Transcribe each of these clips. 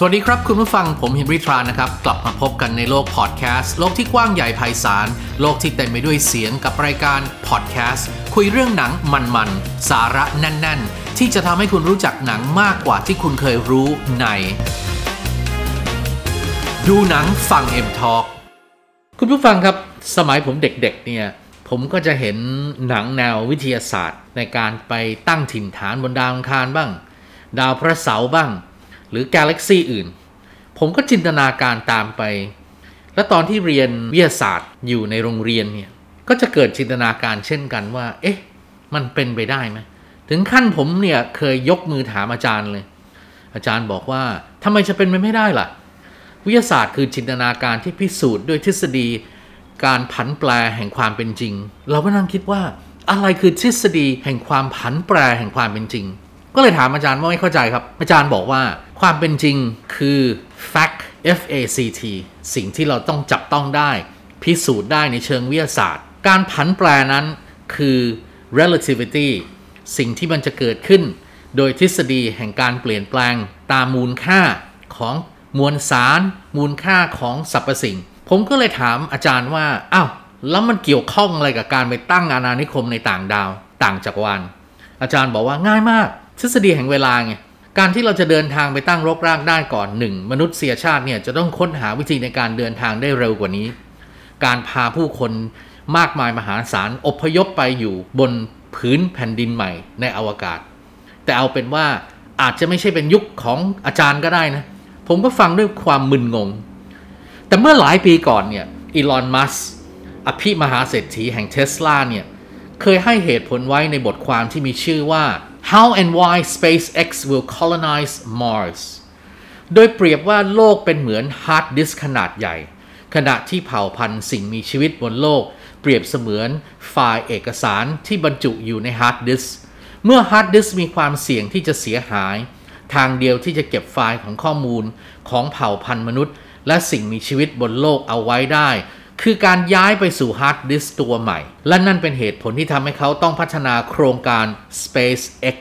สวัสดีครับคุณผู้ฟังผมเฮนรี่ทรานะครับ กลับมาพบกันในโลกพอดแคสต์โลกที่กว้างใหญ่ไพศาล โลกที่เต็มไปด้วยเสียงกับรายการพอดแคสต์คุยเรื่องหนังมันๆ สาระแน่น ๆ ที่จะทำให้คุณรู้จักหนังมากกว่าที่คุณเคยรู้ใน ดูหนังฟังเอ็มทอคุณผู้ฟังครับสมัยผมเด็กๆเนี่ยผมก็จะเห็นหนังแนววิทยาศาสตร์ ในการไปตั้งถิ่นฐานบนดาวอังคารบ้าง ดาวพระเสาร์บ้าง หรือกาแล็กซี่อื่น ผมก็จินตนาการตามไป และตอนที่เรียนวิทยาศาสตร์อยู่ในโรงเรียนเนี่ยก็จะเกิดจินตนาการเช่นกันว่า เอ๊ะ มันเป็นไปได้ไหมถึงขั้นผมเนี่ยเคยยกมือถามอาจารย์เลย อาจารย์บอกว่าทำไมจะเป็นไปไม่ได้ล่ะ วิทยาศาสตร์คือจินตนาการที่พิสูจน์ด้วยทฤษฎี การผันแปรแห่งความเป็นจริง เราก็นั่งคิดว่าอะไรคือทฤษฎีแห่งความผันแปรแห่งความเป็นจริง ก็เลยถามอาจารย์ว่าไม่เข้าใจครับ อาจารย์บอกว่าความเป็นจริงคือ fact f a c t สิ่งที่เราต้องจับต้องได้ พิสูจน์ได้ในเชิงวิทยาศาสตร์ การผันแปรนั้นคือ relativity สิ่งที่มันจะเกิดขึ้น โดยทฤษฎีแห่งการเปลี่ยนแปลงตามมูลค่าของมวลสาร มูลค่าของสรรพสิ่ง ผมก็เลยถามอาจารย์ว่าอ้าวแล้วมันเกี่ยวข้องอะไรกับการไปตั้งอาณานิคมในต่างดาว ต่างจักรวาลอาจารย์บอกว่าง่ายมาก ทฤษฎีแห่งเวลาไงการที่เราจะเดินทางไปตั้งรกรากได้ก่อนหนึ่งมนุษยชาติเนี่ยจะต้องค้นหาวิธีในการเดินทางได้เร็วกว่านี้ การพาผู้คนมากมายมหาศาลอพยพไปอยู่บนพื้นแผ่นดินใหม่ในอวกาศ แต่เอาเป็นว่าอาจจะไม่ใช่เป็นยุคของอาจารย์ก็ได้นะ ผมก็ฟังด้วยความมึนงง แต่เมื่อหลายปีก่อนเนี่ยอีลอนมัสอภิมหาเศรษฐีแห่งเทสลาเนี่ยเคยให้เหตุผลไว้ในบทความที่มีชื่อว่า How and Why SpaceX Will Colonize Mars โดยเปรียบว่าโลกเป็นเหมือนฮาร์ดดิสก์ขนาดใหญ่ ขณะที่เผ่าพันธุ์สิ่งมีชีวิตบนโลก เปรียบเสมือนไฟล์เอกสารที่บรรจุอยู่ในฮาร์ดดิสก์เมื่อฮาร์ดดิสก์มีความเสี่ยงที่จะเสียหาย ทางเดียวที่จะเก็บไฟล์ของข้อมูลของเผ่าพันธุ์มนุษย์ และสิ่งมีชีวิตบนโลกเอาไว้ได้ คือการย้ายไปสู่ฮาร์ดดิสก์ตัวใหม่ และนั่นเป็นเหตุผลที่ทำให้เขาต้องพัฒนาโครงการ SpaceX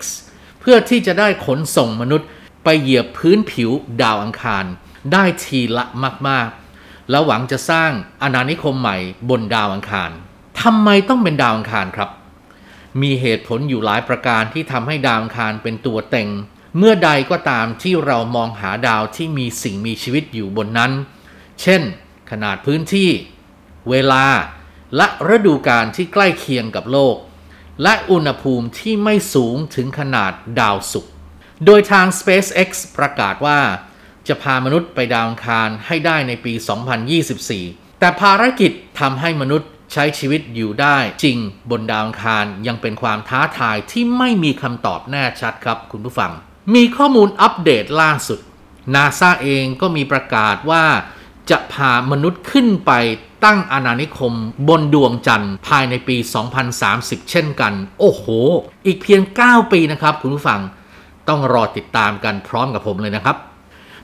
เพื่อที่จะได้ขนส่งมนุษย์ไปเหยียบพื้นผิวดาวอังคาร ได้ทีละมาก ๆ แล้วหวังจะสร้างอาณานิคมใหม่บนดาวอังคารทำไมต้องเป็นดาวอังคารครับ มีเหตุผลอยู่หลายประการที่ทำให้ดาวอังคารเป็นตัวเต็ง เมื่อใดก็ตามที่เรามองหาดาวที่มีสิ่งมีชีวิตอยู่บนนั้น เช่น ขนาดพื้นที่ เวลา และฤดูกาลที่ใกล้เคียงกับโลก และอุณหภูมิที่ไม่สูงถึงขนาดดาวศุกร์โดยทาง SpaceX ประกาศว่า จะพามนุษย์ไปดาวอังคารให้ได้ในปี 2024 แต่ภารกิจทำให้มนุษย์ใช้ชีวิตอยู่ได้จริงบนดาวอังคารยังเป็นความท้าทายที่ไม่มีคำตอบแน่ชัดครับคุณผู้ฟัง มีข้อมูลอัปเดตล่าสุด NASA เองก็มีประกาศว่า จะพามนุษย์ขึ้นไปตั้งอาณานิคมบนดวงจันทร์ภายในปี 2030 เช่นกัน โอ้โห อีกเพียง 9 ปีนะครับ คุณผู้ฟังต้องรอติดตามกันพร้อมกับผมเลยนะครับ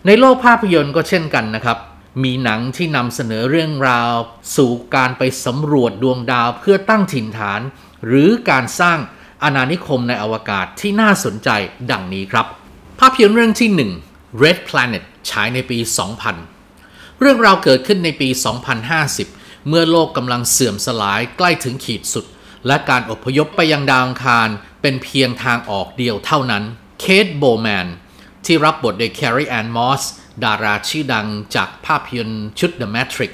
ในโลกภาพยนตร์ก็เช่นกันนะครับ มีหนังที่นำเสนอเรื่องราว สู่การไปสำรวจดวงดาวเพื่อตั้งถิ่นฐาน หรือการสร้างอาณานิคมในอวกาศที่น่าสนใจดังนี้ครับ ภาพยนตร์เรื่องที่ 1 Red Planet ฉายในปี 2000 เรื่องราวเกิดขึ้นในปี 2050 เมื่อโลกกำลังเสื่อมสลายใกล้ถึงขีดสุด และการอพยพไปยังดาวอังคารเป็นเพียงทางออกเดียวเท่านั้น เคทโบแมนที่รับบทโดยแคร์รีแอนมอสดาราชื่อดังจากภาพยนตร์ชุด The Matrix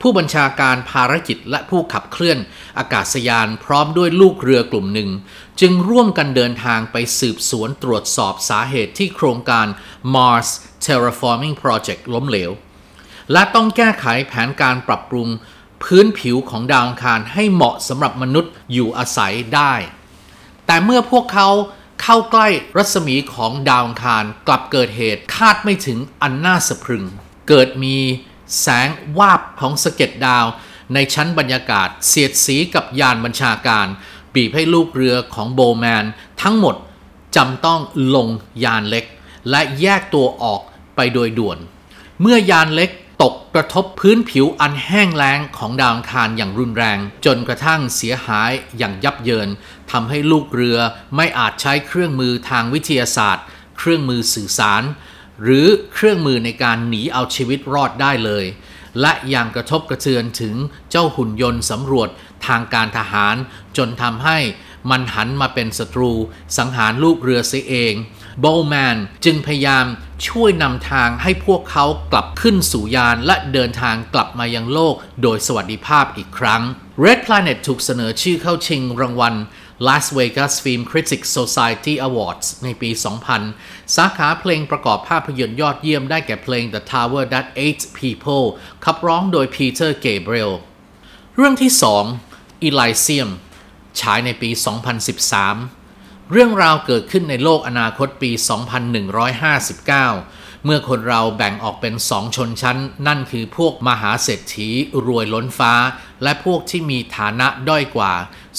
ผู้บัญชาการภารกิจและผู้ขับเคลื่อนอากาศยานพร้อมด้วยลูกเรือกลุ่มหนึ่ง จึงร่วมกันเดินทางไปสืบสวนตรวจสอบสาเหตุที่โครงการ Mars Terraforming Project ล้มเหลว และต้องแก้ไขแผนการปรับปรุงพื้นผิวของดาวอังคารให้เหมาะสำหรับมนุษย์อยู่อาศัยได้ แต่เมื่อพวกเขาเข้าใกล้รัศมีของดาวอังคารกลับเกิดเหตุคาดไม่ถึงอันน่าสะพรึง เกิดมีแสงวาบของสะเก็ดดาว ในชั้นบรรยากาศ เสียดสีกับยานบัญชาการ บีบให้ลูกเรือของโบแมน ทั้งหมดจำต้องลงยานเล็ก และแยกตัวออกไปโดยด่วน เมื่อยานเล็ก ตกกระทบพื้นผิวอันแห้งแล้งของดาวอังคารอย่างรุนแรง จนกระทั่งเสียหายอย่างยับเยินทำให้ลูกเรือไม่อาจใช้เครื่องมือทางวิทยาศาสตร์ เครื่องมือสื่อสาร หรือเครื่องมือในการหนีเอาชีวิตรอดได้เลย และยังกระทบกระเทือนถึงเจ้าหุ่นยนต์สำรวจทางการทหาร จนทำให้มันหันมาเป็นศัตรู สังหารลูกเรือเสียเอง โบลแมนจึงพยายามช่วยนำทางให้พวกเขากลับขึ้นสู่ยานและเดินทางกลับมายังโลกโดยสวัสดิภาพอีกครั้ง Red Planet ถูกเสนอชื่อเข้าชิงรางวัล Las Vegas Film Critics Society Awards ในปี 2000 สาขาเพลงประกอบภาพยนตร์ยอดเยี่ยมได้แก่เพลง The Tower That Ate People ขับร้องโดย Peter Gabriel เรื่องที่ 2 Elysium ฉายในปี 2013 เรื่องราวเกิดขึ้นในโลกอนาคตปี 2159 เมื่อคนเราแบ่งออกเป็นสองชนชั้น นั่นคือพวกมหาเศรษฐีรวยล้นฟ้า และพวกที่มีฐานะด้อยกว่า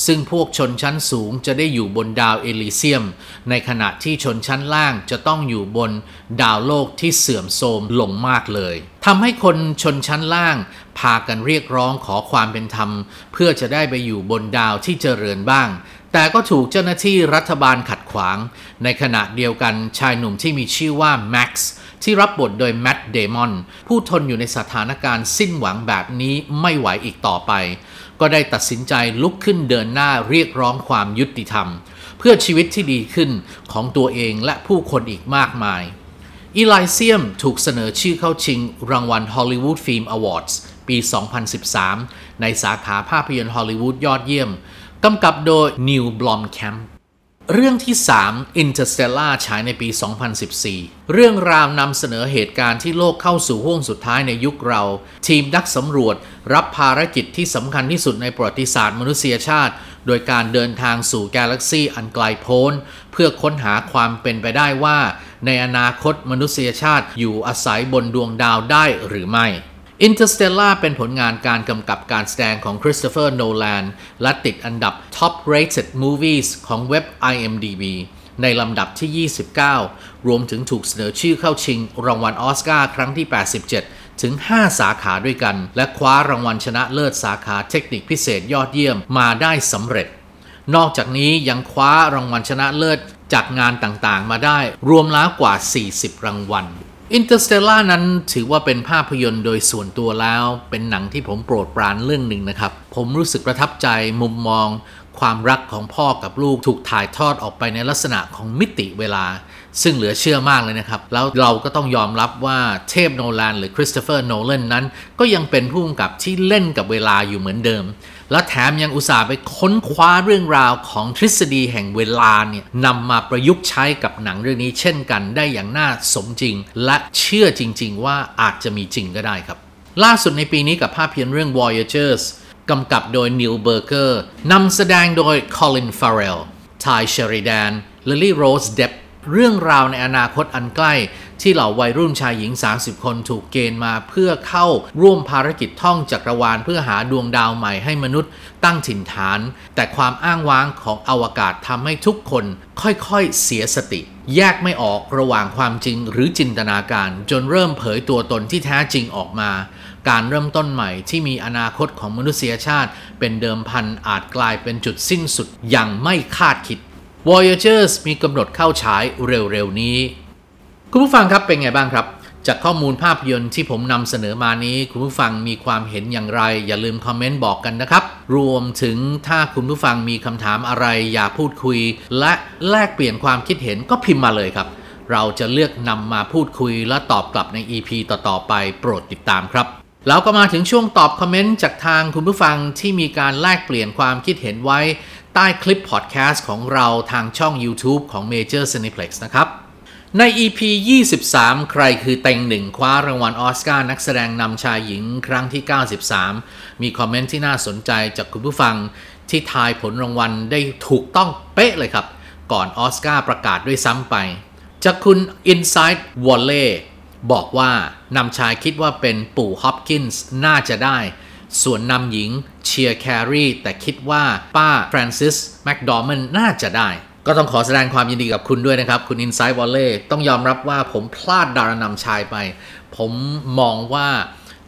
ซึ่งพวกชนชั้นสูงจะได้อยู่บนดาวเอลิเซียม ในขณะที่ชนชั้นล่างจะต้องอยู่บนดาวโลกที่เสื่อมโทรมลงมากเลยทำให้คนชนชั้นล่าง พากันเรียกร้องขอความเป็นธรรม เพื่อจะได้ไปอยู่บนดาวที่เจริญบ้าง แต่ก็ถูกเจ้าหน้าที่รัฐบาลขัดขวาง ในขณะเดียวกันชายหนุ่มที่มีชื่อว่าแม็กซ์ที่รับบทโดยแมตต์เดมอนผู้ทนอยู่ในสถานการณ์สิ้นหวังแบบนี้ไม่ไหวอีกต่อไป ก็ได้ตัดสินใจลุกขึ้นเดินหน้าเรียกร้องความยุติธรรม เพื่อชีวิตที่ดีขึ้นของตัวเองและผู้คนอีกมากมายอีไลเซียมถูกเสนอชื่อเข้าชิงรางวัล Hollywood Film Awards ปี 2013 ในสาขาภาพยนตร์ฮอลลีวูดยอดเยี่ยม กำกับโดยนิวบลอมแคมป์เรื่องที่ 3 Interstellar ฉายในปี 2014 เรื่องราวนำเสนอเหตุการณ์ที่โลกเข้าสู่ห่วงสุดท้ายในยุคเรา ทีมนักสำรวจรับภารกิจที่สำคัญที่สุดในประวัติศาสตร์มนุษยชาติ โดยการเดินทางสู่กาแล็กซีอันไกลโพ้น เพื่อค้นหาความเป็นไปได้ว่า ในอนาคตมนุษยชาติอยู่อาศัยบนดวงดาวได้หรือไม่ Interstellar เป็นผลงานการกำกับการแสดงของคริสโตเฟอร์โนแลนและติดอันดับ Top Rated Movies ของเว็บ IMDb ในลำดับที่ 29 รวมถึงถูกเสนอชื่อเข้าชิงรางวัลออสการ์ครั้งที่ 87 ถึง 5 สาขาด้วยกัน และคว้ารางวัลชนะเลิศสาขาเทคนิคพิเศษยอดเยี่ยมมาได้สำเร็จ นอกจากนี้ยังคว้ารางวัลชนะเลิศจากงานต่างๆ มาได้รวมแล้วกว่า 40 รางวัล Interstellar นั้นถือว่าเป็นภาพยนตร์โดยส่วนตัวแล้ว เป็นหนังที่ผมโปรดปรานเรื่องหนึ่งนะครับ ผมรู้สึกประทับใจมุมมอง ความรักของพ่อกับลูกถูกถ่ายทอดออกไปในลักษณะของมิติเวลา ซึ่งเหลือเชื่อมากเลยนะครับ แล้วเราก็ต้องยอมรับว่าเทพโนแลนหรือคริสโตเฟอร์โนแลนนั้น ก็ยังเป็นผู้กำกับที่เล่นกับเวลาอยู่เหมือนเดิม และแถมยังอุตส่าห์ไปค้นคว้าเรื่องราวของทฤษฎีแห่งเวลาเนี่ยนำมาประยุกต์ใช้กับหนังเรื่องนี้เช่นกันได้อย่างน่าสมจริง และเชื่อจริง ๆ ว่าอาจจะมีจริงก็ได้ครับ ล่าสุดในปีนี้กับภาพยนตร์เรื่อง Voyagers กำกับโดยนีลเบอร์เกอร์นำแสดงโดยคอลินฟาร์เรลทายเชริดานลิลลี่โรสเดป เรื่องราวในอนาคตอันใกล้ ที่เหล่าวัยรุ่นชายหญิง 30 คนถูกเกณฑ์มาเพื่อเข้าร่วมภารกิจท่องจักรวาล เพื่อหาดวงดาวใหม่ให้มนุษย์ตั้งถิ่นฐาน แต่ความอ้างว้างของอวกาศทำให้ทุกคนค่อยๆเสียสติ แยกไม่ออกระหว่างความจริงหรือจินตนาการ จนเริ่มเผยตัวตนที่แท้จริงออกมา การเริ่มต้นใหม่ที่มีอนาคตของมนุษยชาติ เป็นเดิมพันอาจกลายเป็นจุดสิ้นสุดอย่างไม่คาดคิด Voyagers มีกำหนดเข้าฉายเร็วๆนี้ คุณผู้ฟังครับเป็นไงบ้างครับ จากข้อมูลภาพยนตร์ที่ผมนำเสนอมานี้ คุณผู้ฟังมีความเห็นอย่างไร อย่าลืมคอมเมนต์บอกกันนะครับ รวมถึงถ้าคุณผู้ฟังมีคำถามอะไร อยากพูดคุย และแลกเปลี่ยนความคิดเห็นก็พิมพ์มาเลยครับ เราจะเลือกนำมาพูดคุยและตอบกลับใน EP ต่อๆไปโปรดติดตามครับ แล้วก็มาถึงช่วงตอบคอมเมนต์จากทางคุณผู้ฟังที่มีการแลกเปลี่ยนความคิดเห็นไว้ใต้คลิปพอดแคสต์ของเราทางช่อง YouTube ของ Major Cineplex นะครับ ใน EP 23 ใครคือเต็งหนึ่งคว้ารางวัลออสการ์นักแสดงนำชายหญิงครั้งที่ 93 มีคอมเมนต์ที่น่าสนใจจากคุณผู้ฟังที่ทายผลรางวัลได้ถูกต้องเป๊ะเลยครับ ก่อนออสการ์ประกาศด้วยซ้ำไป จากคุณ Inside w a l l e บอกว่า นำชายคิดว่าเป็นปู่ฮอปกินส์น่าจะได้ ส่วนนำหญิงเชียร์แครีแต่คิดว่าป้าฟรานซิสแมคดอร์มันน่าจะได้ ก็ต้องขอแสดงความยินดีกับคุณด้วยนะครับ คุณ Inside walle ต้องยอมรับว่าผมพลาดดารานำชายไป ผมมองว่า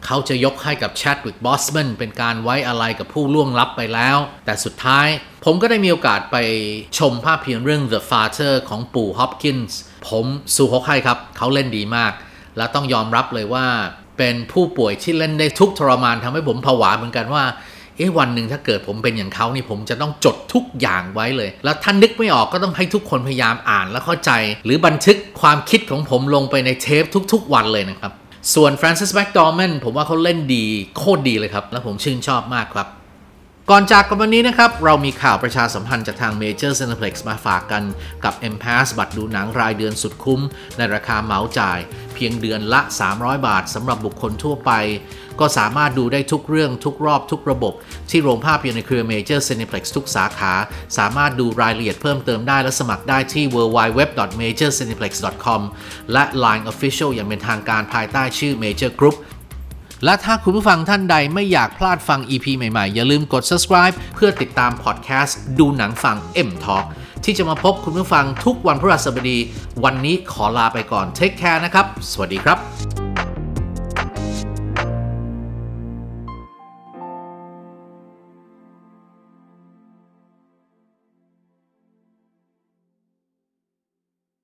เขาจะยกให้กับ Chadwick Boseman เป็นการไว้อะไรกับผู้ล่วงลับไปแล้ว แต่สุดท้ายผมก็ได้มีโอกาสไปชมภาพยนตร์เรื่อง The Father ของปู่ Hopkins ผมสูฮกให้ครับ เขาเล่นดีมาก และต้องยอมรับเลยว่า เป็นผู้ป่วยที่เล่นได้ทุกทรมานทำให้ผมผวาเหมือนกันว่าเอ๊ะวันหนึ่งถ้าเกิดผมเป็นอย่างเขานี่ผมจะต้องจดทุกอย่างไว้เลย แล้วท่านนึกไม่ออกก็ต้องให้ทุกคนพยายามอ่านและเข้าใจ หรือบันทึกความคิดของผมลงไปในเทปทุกๆ วันเลยนะครับ ส่วนฟรานซิสแมคดอร์แมนผมว่าเขาเล่นดีโคตรดีเลยครับ และผมชื่นชอบมากครับ ก่อนจากกันวันนี้นะครับ เรามีข่าวประชาสัมพันธ์จากทาง Major Cineplex มาฝากกันกับ M Pass บัตรดูหนังรายเดือนสุดคุ้ม ในราคาเหมาจ่าย เพียงเดือนละ 300 บาทสำหรับบุคคลทั่วไป ก็สามารถดูได้ทุกเรื่องทุกรอบทุกระบบ ที่โรงภาพยนตร์ในเครือ Major Cineplex ทุกสาขา สามารถดูรายละเอียดเพิ่มเติมได้และสมัครได้ที่ www.majorcineplex.com และ Line Official อย่างเป็นทางการภายใต้ชื่อ Major Group และถ้าคุณผู้ฟังท่านใดไม่อยากพลาดฟัง EP ใหม่ๆ อย่าลืมกด subscribe เพื่อติดตามพอดแคสต์ดูหนังฟัง M Talk ที่จะมาพบคุณผู้ฟังทุกวันพฤหัสบดี วันนี้ขอลาไปก่อน Take care นะครับ สวัสดีครับ